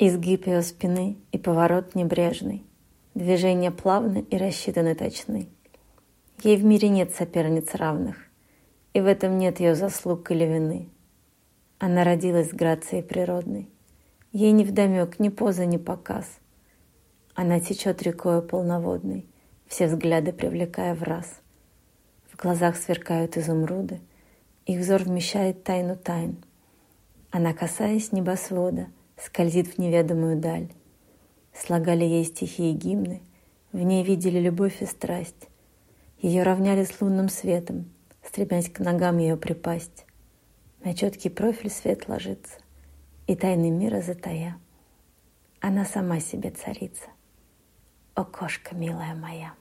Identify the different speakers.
Speaker 1: Изгиб ее спины и поворот небрежный. Движения плавны и рассчитаны точны. Ей в мире нет соперниц равных, и в этом нет ее заслуг или вины. Она родилась с грацией природной. Ей не вдомек ни поза, ни показ. Она течет рекою полноводной, все взгляды привлекая в раз. В глазах сверкают изумруды, их взор вмещает тайну тайн. Она, касаясь небосвода, скользит в неведомую даль. Слагали ей стихи и гимны, в ней видели любовь и страсть. Ее равняли с лунным светом, стремясь к ногам ее припасть. На четкий профиль свет ложится, и тайны мира затая. Она сама себе царица. О, кошка милая моя!